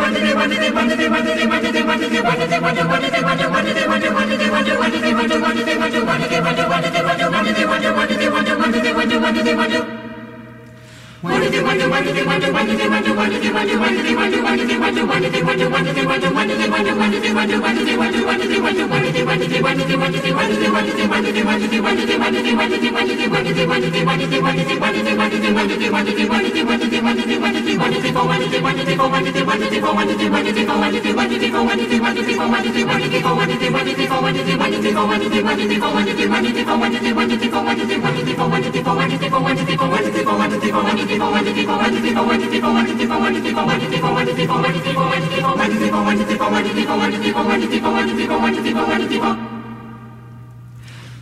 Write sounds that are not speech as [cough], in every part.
What do they want to do? भले करते बजू भले कैसे बच्चों भाजपा कैसे बच्चों के बनते हैं मजिए कमाने कमाने से भाजपा कमाने कमाते थे मानते कमाने से कमाते कमाने कमाने के भाई कमाने कमाने कमाने कमाने कमाते हैं कमाते कमाते हैं कमाने Thank you.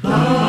Love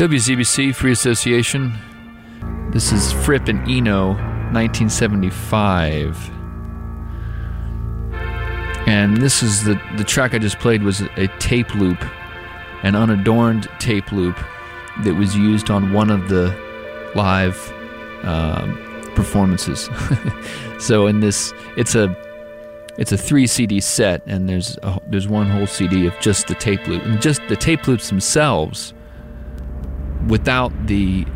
WZBC Free Association. This is Fripp and Eno, 1975. And this is the the track I just played was a tape loop, an unadorned tape loop that was used on one of the live um, performances. [laughs] so in this, it's a it's a three CD set, and there's a, there's one whole CD of just the tape loop, and just the tape loops themselves, without the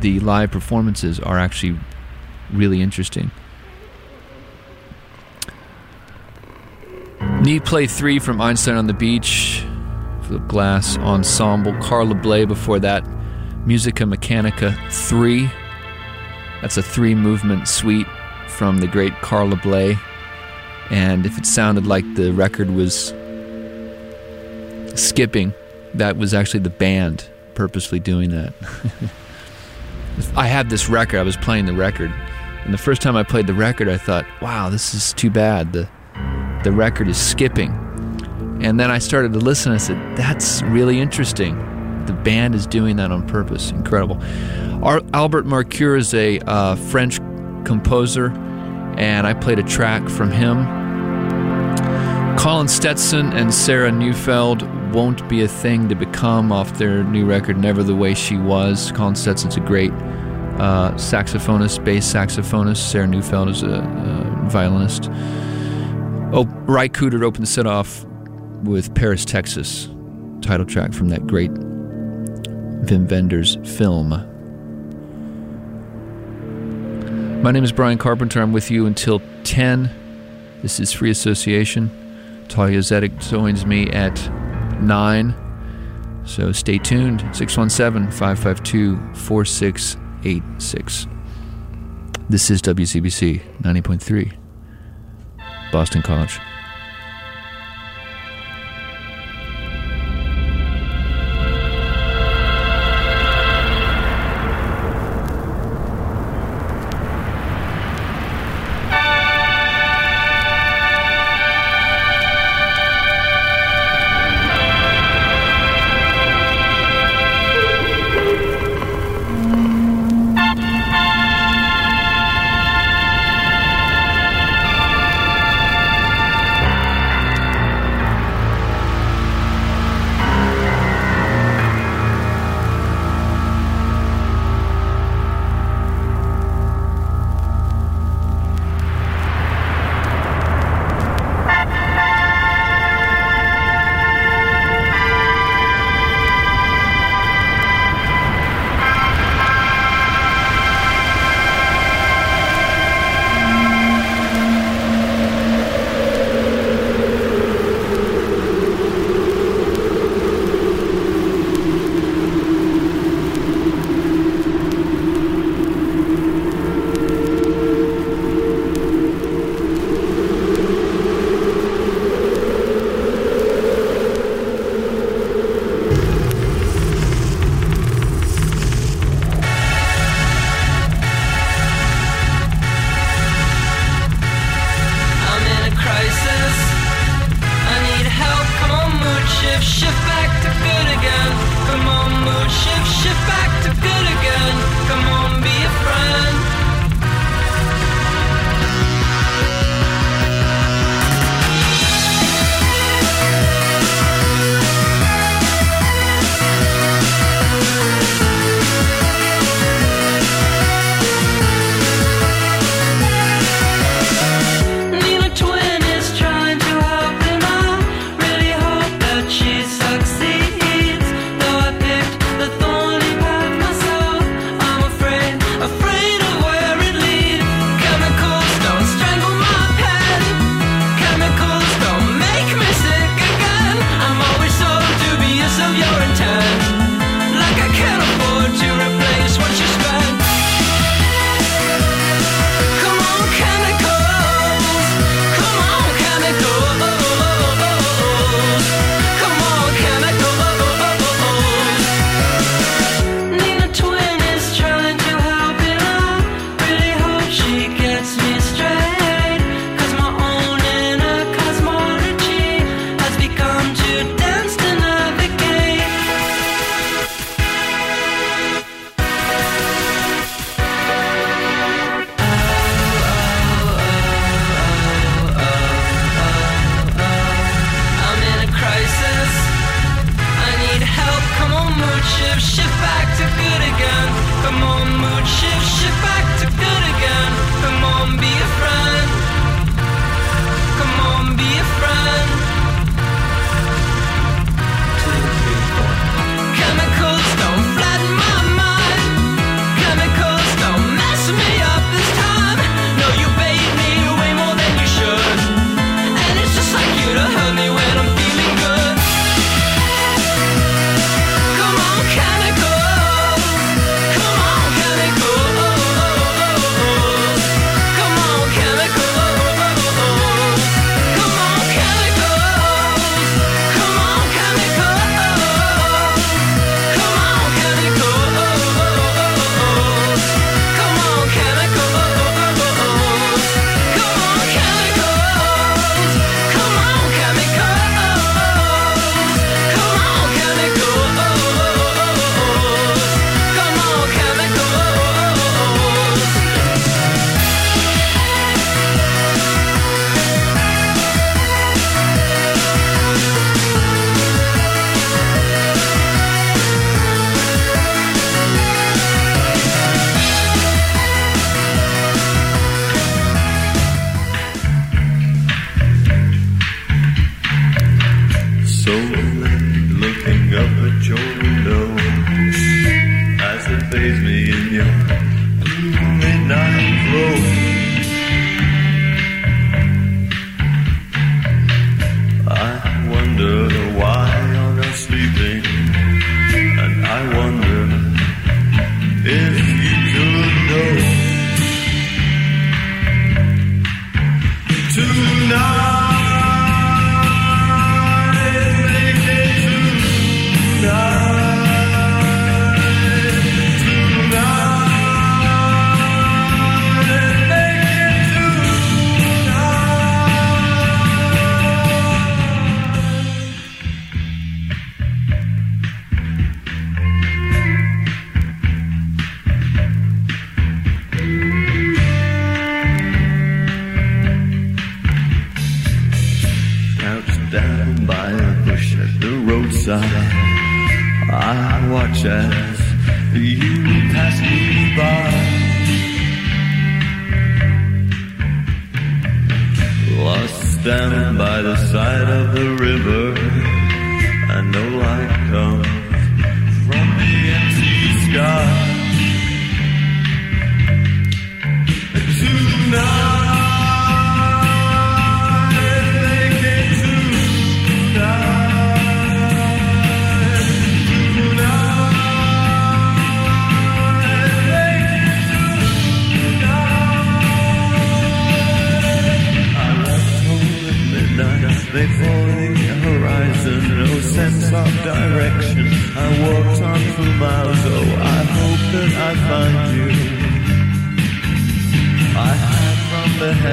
the live performances, are actually really interesting. Knee Play three from Einstein on the Beach, the Glass Ensemble, Carla Bley before that, Musique Mecanique 3. That's a three movement suite from the great Carla Bley. And if it sounded like the record was skipping, that was actually the band purposely doing that. [laughs] I had this record, I was playing the record. And the first time I played the record, I thought, wow, this is too bad. The, the record is skipping. And then I started to listen. I said, that's really interesting. The band is doing that on purpose. Incredible. Our, Albert Marcoeur is a uh, French composer, and I played a track from him. Colin Stetson and Sarah Neufeld won't be a thing to become off their new record, Never the Way She Was. Colin Stetson's a great uh, saxophonist, bass saxophonist. Sarah Neufeld is a, a violinist. Oh, Ry Cooder opened the set off with Paris, Texas, title track from that great Wim Wenders film. My name is Brian Carpenter. I'm with you until 10. This is Free Association. Talia Zedek joins me at 9. So stay tuned. 617 552 4686. This is WZBC 90.3, Boston College.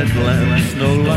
red no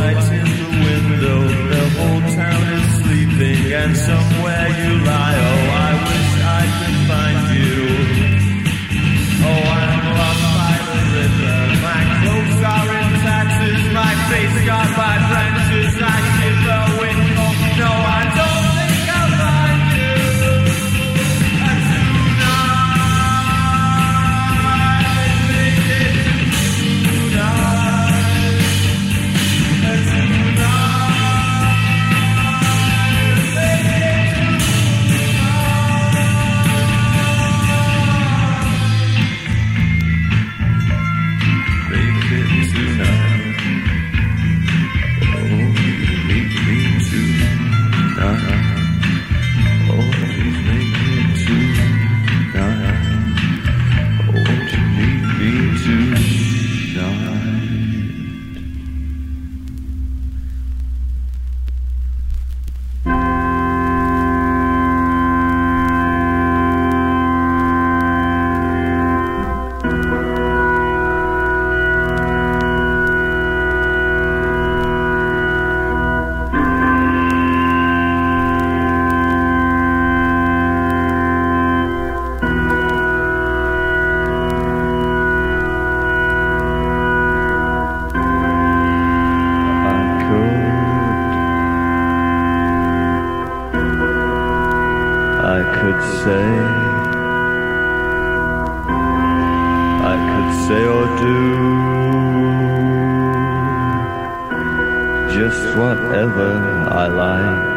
just whatever I like.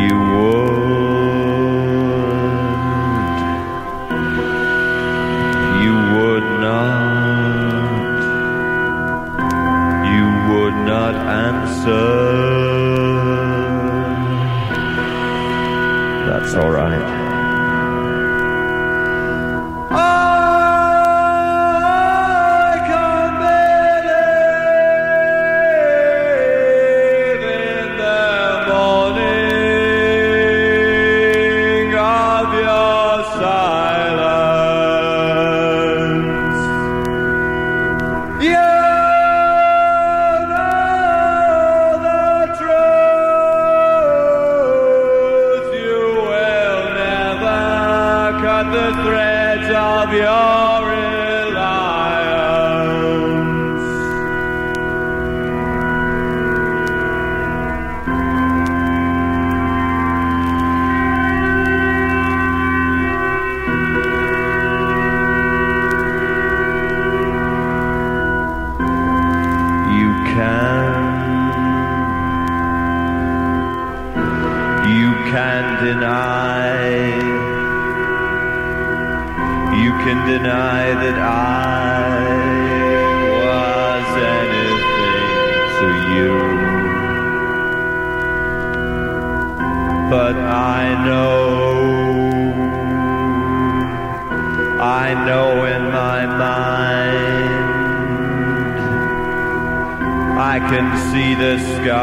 You would, you would not, you would not answer. That's alright. I know, I know in my mind, I can see the scars,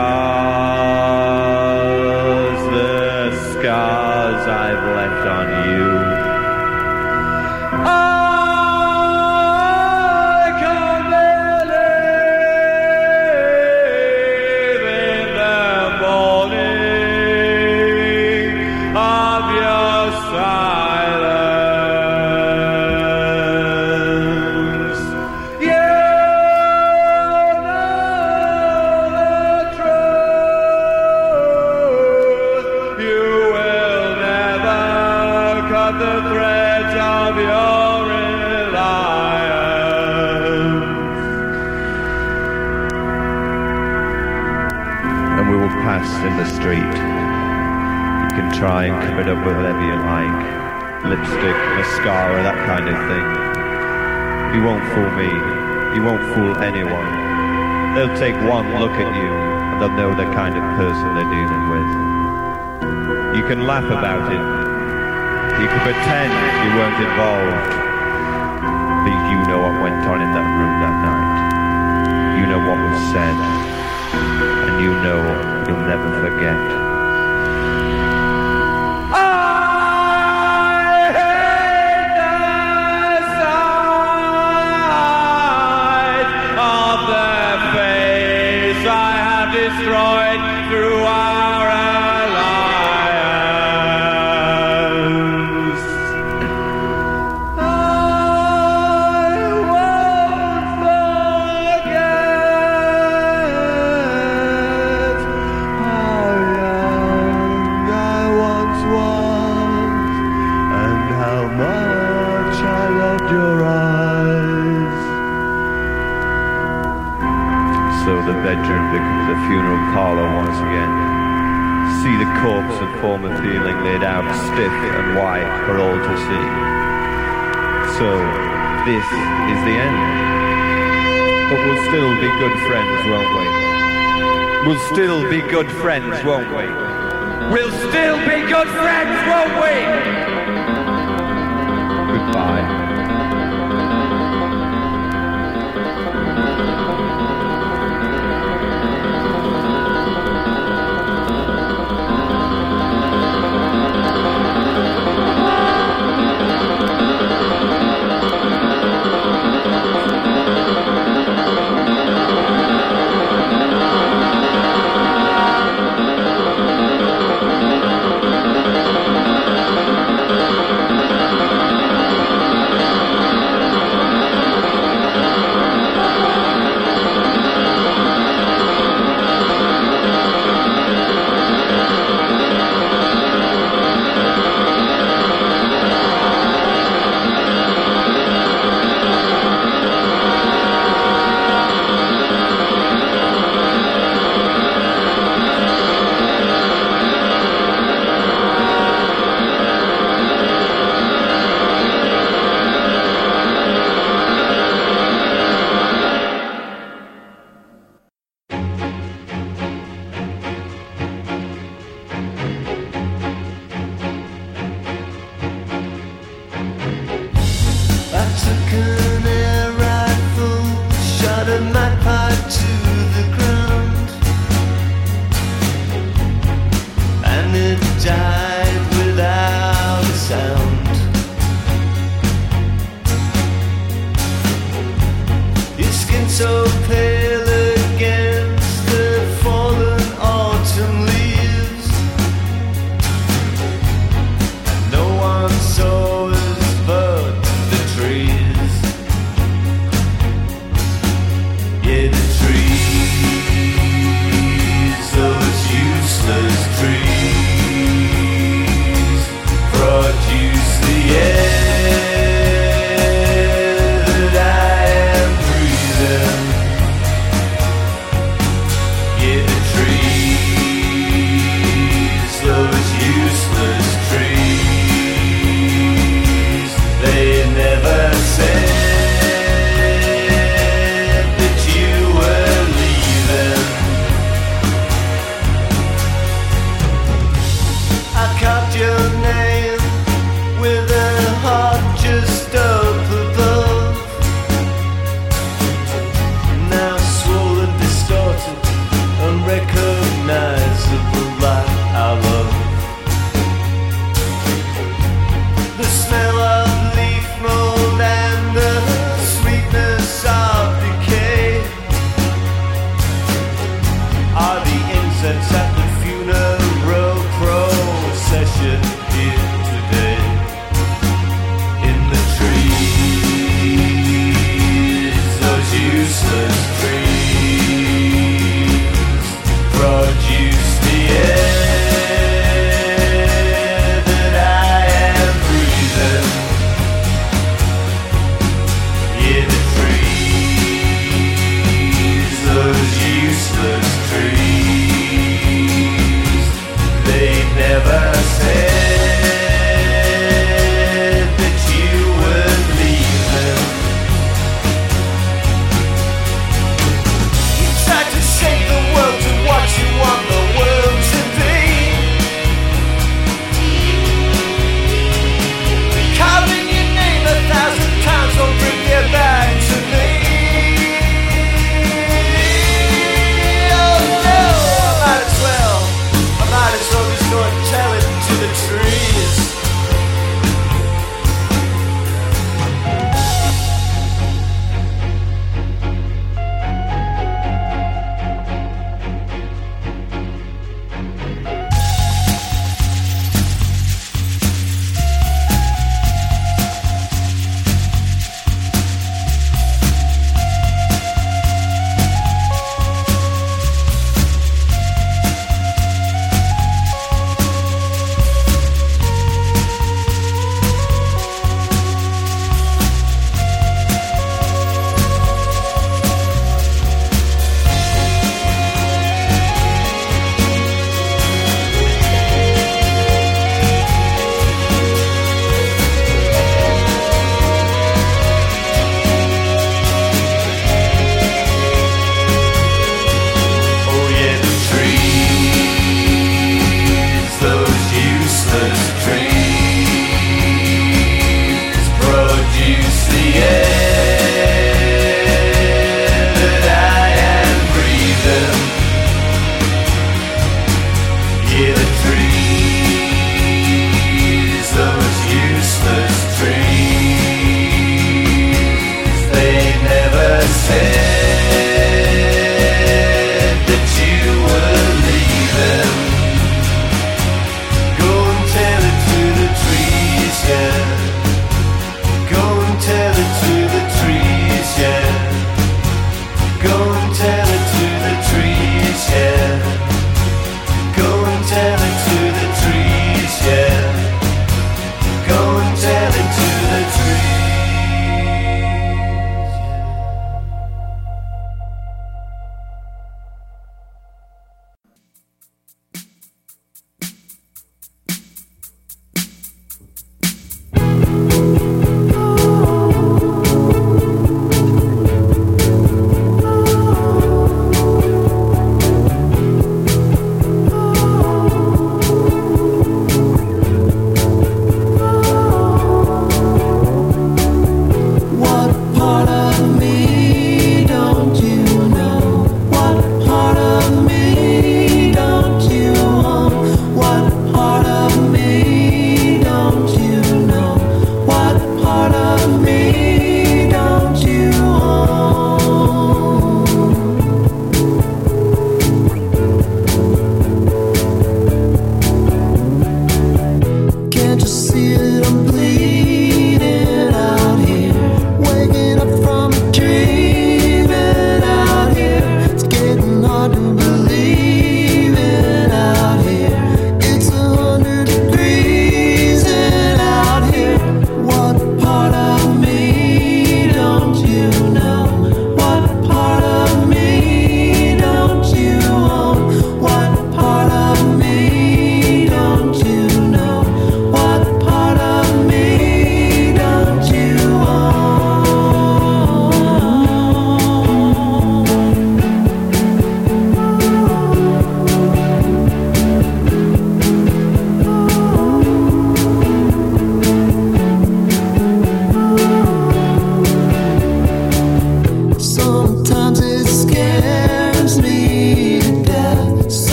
the scars I've left on you. Lipstick, mascara, that kind of thing. You won't fool me. You won't fool anyone. They'll take one look at you and they'll know the kind of person they're dealing with. You can laugh about it. You can pretend you weren't involved. But you know what went on in that room that night. You know what was said. And you know you'll never forget. Corpse of feeling laid out stiff and white for all to see. So this is the end. But we'll still be good friends, won't we? We'll still be good friends, won't we? We'll still be good friends, won't we?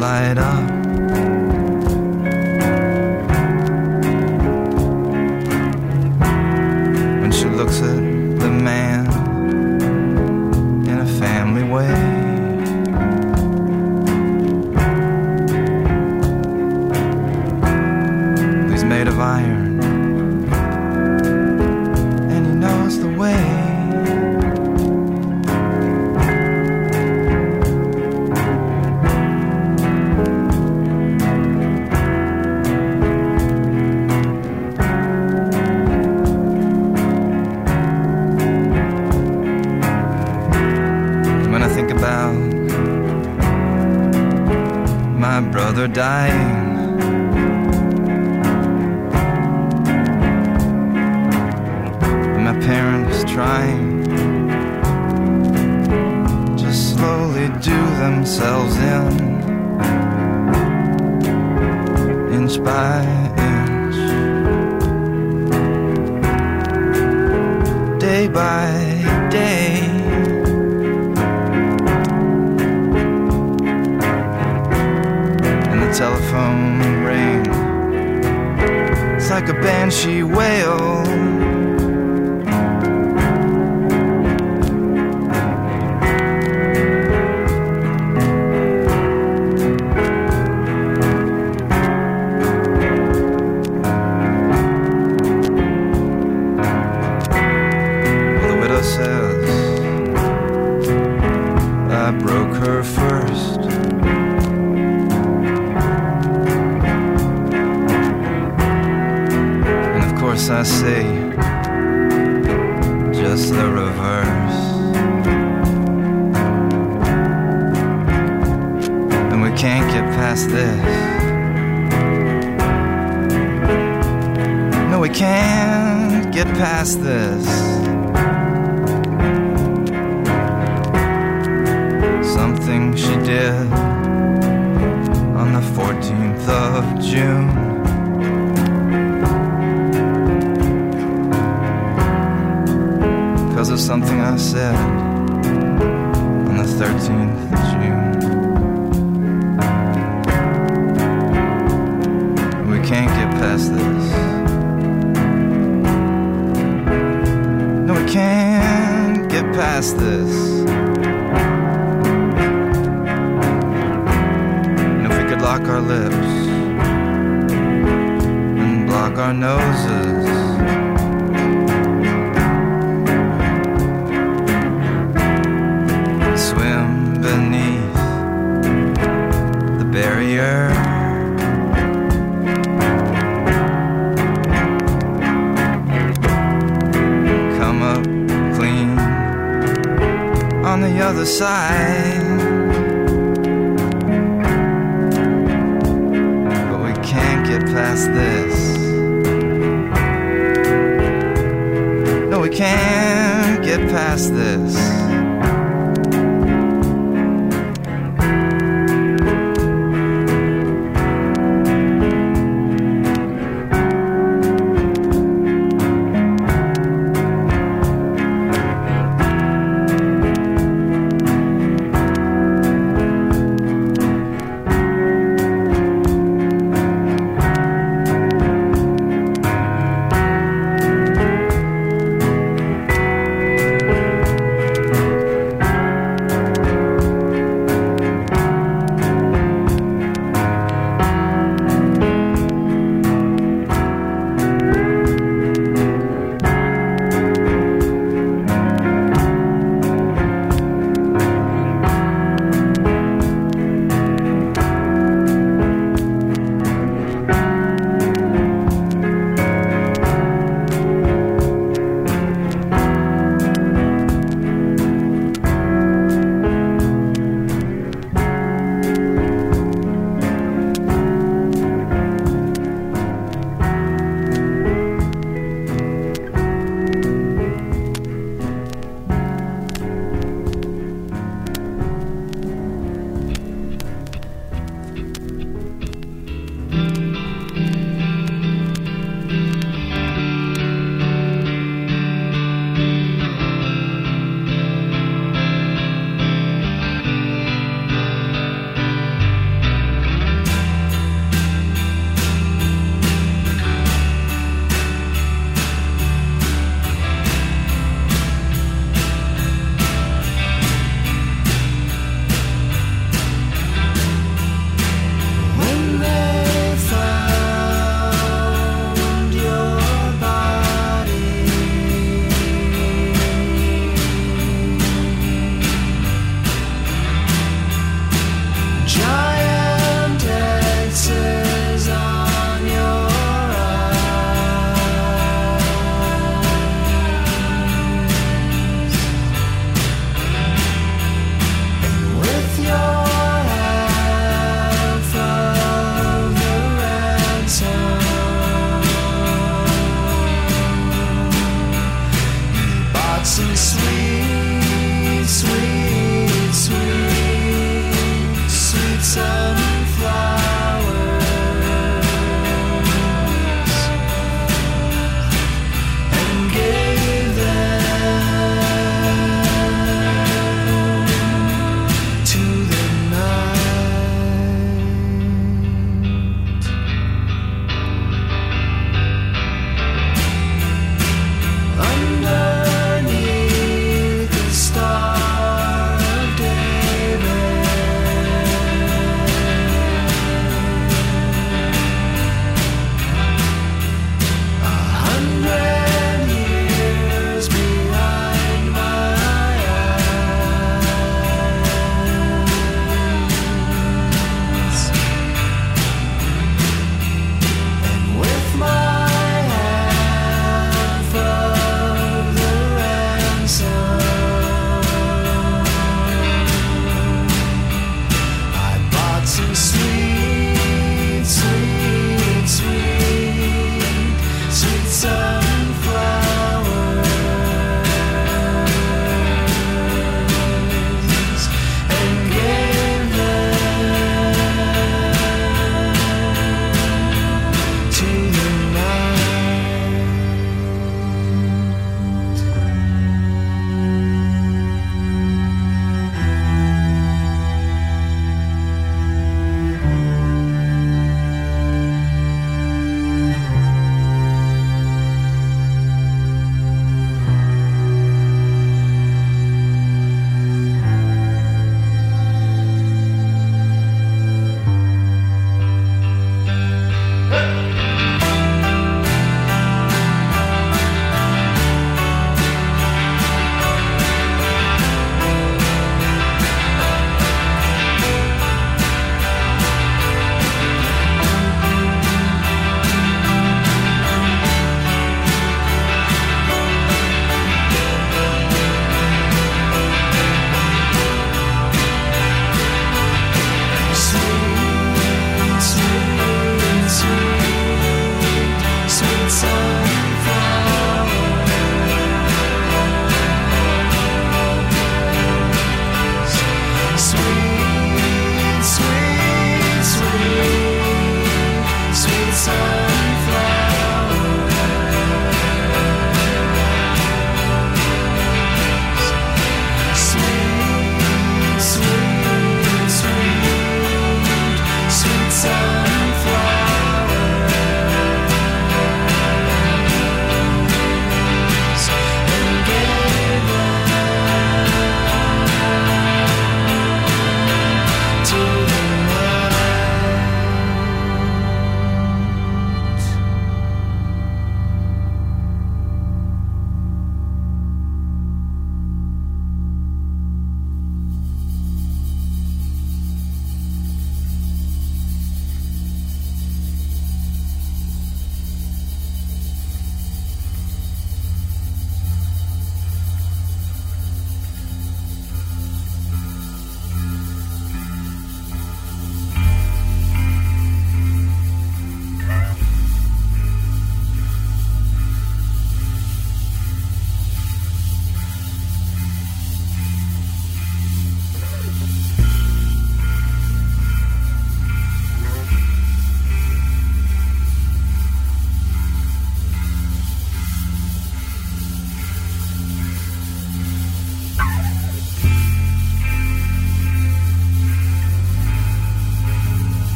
Light can't get past this. No, we can't get past this. Something she did on the 14th of June. Because of something I said on the 13th of June. Past this. No, we can't get past this. And if we could lock our lips and block our noses. Swim beneath the barrier. The side. But we can't get past this. No, we can't get past this.